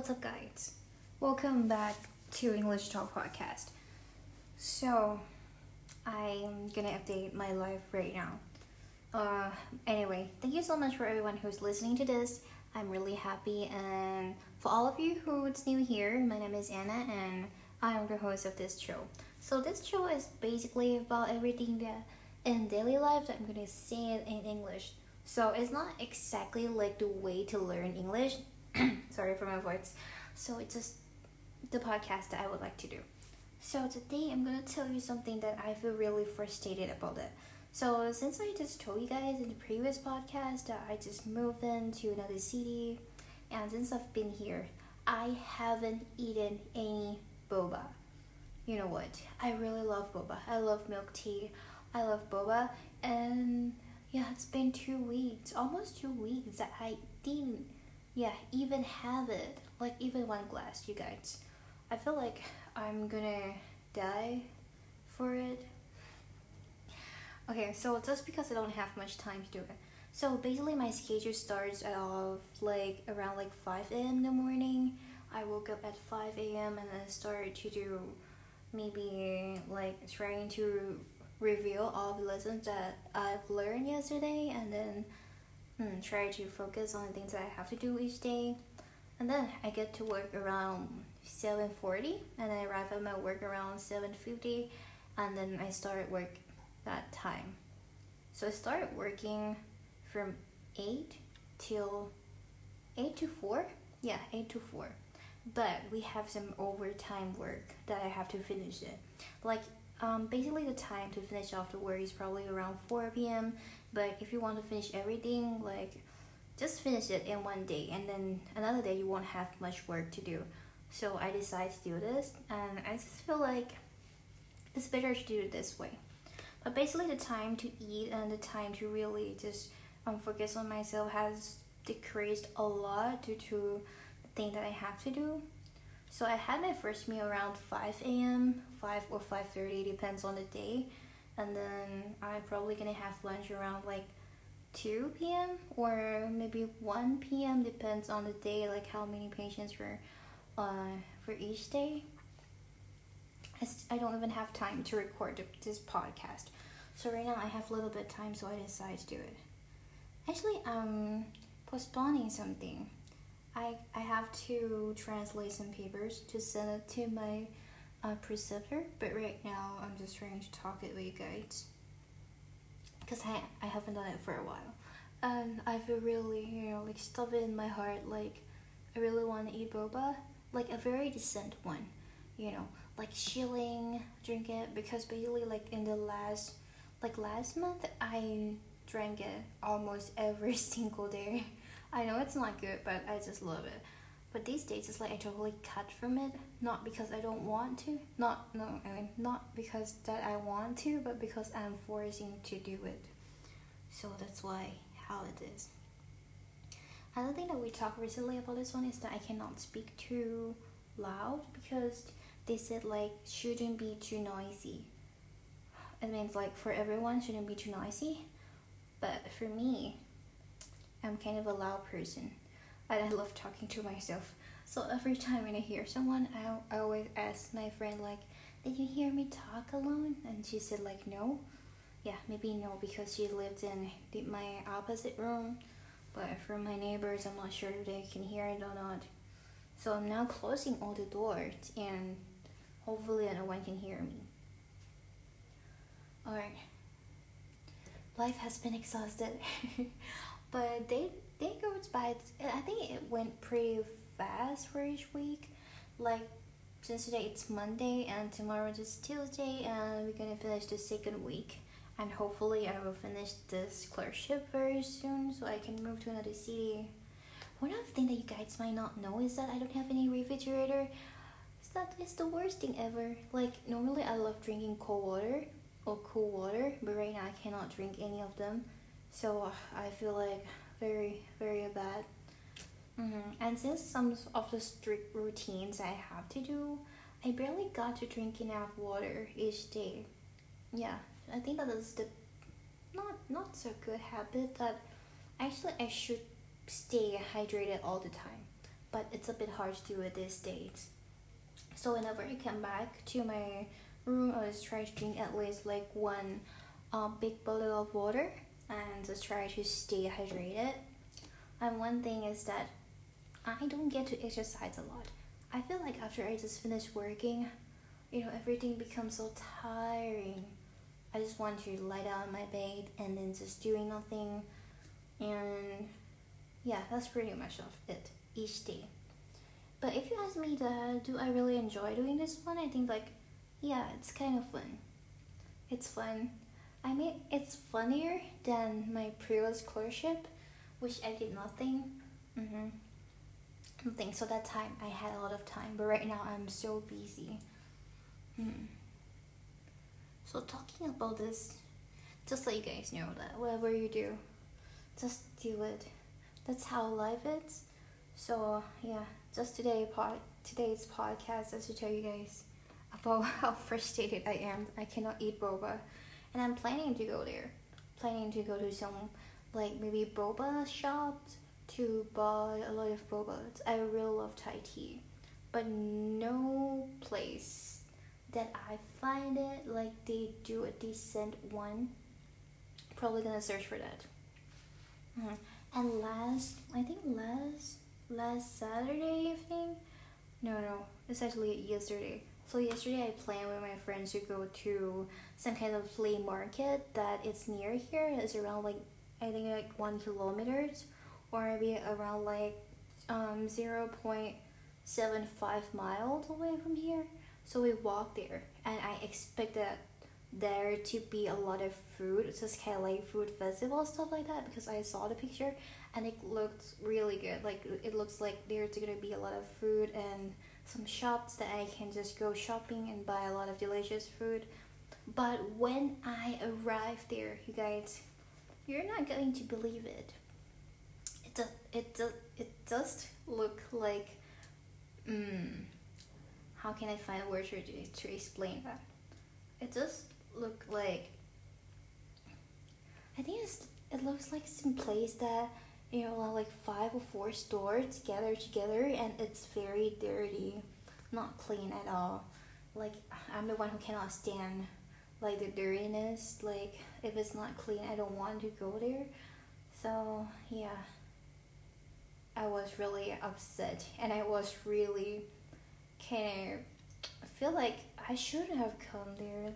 What's up, guys? Welcome back to English Talk Podcast. So, I'm gonna update my life right now. Uh, anyway, thank you so much for everyone who's listening to this. I'm really happy, and for all of you who's new here, my name is Anna, and I am the host of this show. So, this show is basically about everything that in daily life that I'm gonna say it in English. So, it's not exactly like the way to learn English Sorry for my voice. So it's just the podcast that I would like to do. So today I'm gonna tell you something that I feel really frustrated about it. So since I just told you guys in the previous podcast that I just moved into another city, and since I've been here, I haven't eaten any boba. You know what? I really love boba. I love milk tea. I love boba, and yeah, it's been two weeks, almost two weeks that I didn't yeah, even have it. Like even one glass, you guys. I feel like I'm gonna die for it. Okay, so just because I don't have much time to do it. So basically my schedule starts of like around like 5 a.m. in the morning. I woke up at 5 a.m. and then started to do maybe like trying to review all the lessons that I've learned yesterday and then hmm, try to focus on the things that I have to do each day. And then I get to work around 7.40 and I arrive at my work around 7.50 and then I start work that time. So I start working from 8 till 8 to 4. Yeah, 8 to 4. But we have some overtime work that I have to finish it. Like um, basically the time to finish off the work is probably around 4 p.m. But if you want to finish everything, like just finish it in one day, and then another day you won't have much work to do. So I decided to do this, and I just feel like it's better to do it this way. But basically, the time to eat and the time to really just um, focus on myself has decreased a lot due to the thing that I have to do. So I had my first meal around 5 a.m., 5 or 5:30 depends on the day and then I'm probably gonna have lunch around like 2 p.m. or maybe 1 p.m. depends on the day, like how many patients were uh, for each day. I don't even have time to record this podcast, so right now I have a little bit time, so I decided to do it. Actually, I'm postponing something. I I have to translate some papers to send it to my a preceptor, but right now I'm just trying to talk it with you guys because I, I haven't done it for a while. And I feel really, you know, like stuff in my heart, like I really want to eat boba, like a very decent one, you know, like chilling, drink it because basically like in the last, like last month I drank it almost every single day. I know it's not good, but I just love it. But these days, it's like I totally cut from it. Not because I don't want to. Not no. I mean, not because that I want to, but because I'm forcing to do it. So that's why how it is. Another thing that we talked recently about this one is that I cannot speak too loud because they said like shouldn't be too noisy. It means like for everyone shouldn't be too noisy, but for me, I'm kind of a loud person and I love talking to myself. So every time when I hear someone, I, I always ask my friend like, "Did you hear me talk alone?" And she said like, "No." Yeah, maybe no because she lived in my opposite room. But from my neighbors, I'm not sure if they can hear it or not. So I'm now closing all the doors and hopefully no one can hear me. Alright. Life has been exhausted. but they day goes by. I think it went pretty fast for each week. Like since today it's Monday and tomorrow is Tuesday, and we're gonna finish the second week. And hopefully, I will finish this clerkship very soon, so I can move to another city. One other thing that you guys might not know is that I don't have any refrigerator. That it's the worst thing ever. Like normally, I love drinking cold water or cool water, but right now I cannot drink any of them. So I feel like very very bad mm-hmm. and since some of the strict routines i have to do i barely got to drink enough water each day yeah i think that is the not not so good habit that actually i should stay hydrated all the time but it's a bit hard to do it these days. So whenever I come back to my room, I always try to drink at least like one uh, big bottle of water and just try to stay hydrated. And one thing is that I don't get to exercise a lot. I feel like after I just finish working, you know, everything becomes so tiring. I just want to lie down on my bed and then just doing nothing. And yeah, that's pretty much of it each day. But if you ask me that, do I really enjoy doing this one? I think like, yeah, it's kind of fun. It's fun. I mean, it's funnier than my previous clerkship, which I did nothing. Mm-hmm. Nothing. So that time I had a lot of time, but right now I'm so busy. Hmm. So talking about this, just let you guys know that whatever you do, just do it. That's how life is. So yeah, just today pod today's podcast is to tell you guys about how frustrated I am. I cannot eat boba, and I'm planning to go there. Planning to go to some like maybe boba shops to buy a lot of boba. I really love Thai tea, but no place that I find it like they do a decent one. Probably gonna search for that. Mm-hmm. And last, I think last last Saturday evening. No, no, it's actually yesterday. So yesterday I planned with my friends to go to some kind of flea market that is near here. It's around like I think like one kilometers or maybe around like um zero point seven five miles away from here. So we walked there and I expected there to be a lot of food. It's just kind of like food festival stuff like that because I saw the picture and it looked really good. Like it looks like there's gonna be a lot of food and some shops that I can just go shopping and buy a lot of delicious food. But when I arrived there, you guys, you're not going to believe it. It does, it does, it does look like, mm, how can I find a word to, to explain that? It does look like, I think it's, it looks like some place that you know like five or four stores together together and it's very dirty not clean at all. Like i'm the one who cannot stand like the dirtiness like if it's not clean i don't want to go there. So yeah. I was really upset and i was really kind of feel like i shouldn't have come there.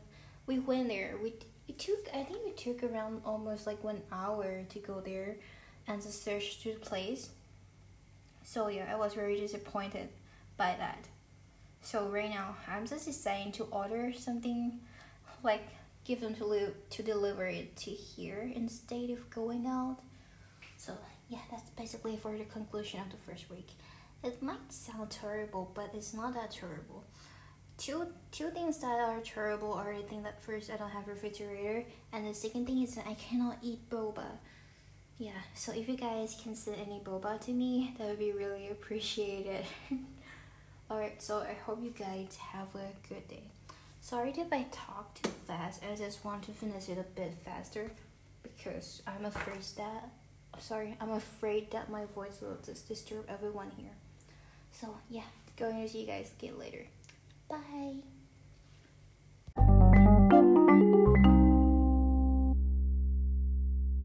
We went there. We it took i think it took around almost like one hour to go there and the search took place. So yeah, I was very disappointed by that. So right now, I'm just deciding to order something like give them to li- to deliver it to here instead of going out. So yeah, that's basically for the conclusion of the first week. It might sound terrible, but it's not that terrible. Two two things that are terrible are I think that first I don't have refrigerator, and the second thing is that I cannot eat boba yeah so if you guys can send any boba to me that would be really appreciated. Alright so i hope you guys have a good day. Sorry if i talk too fast i just want to finish it a bit faster because i'm afraid that sorry i'm afraid that my voice will just disturb everyone here. So yeah going to see you guys again later. Bye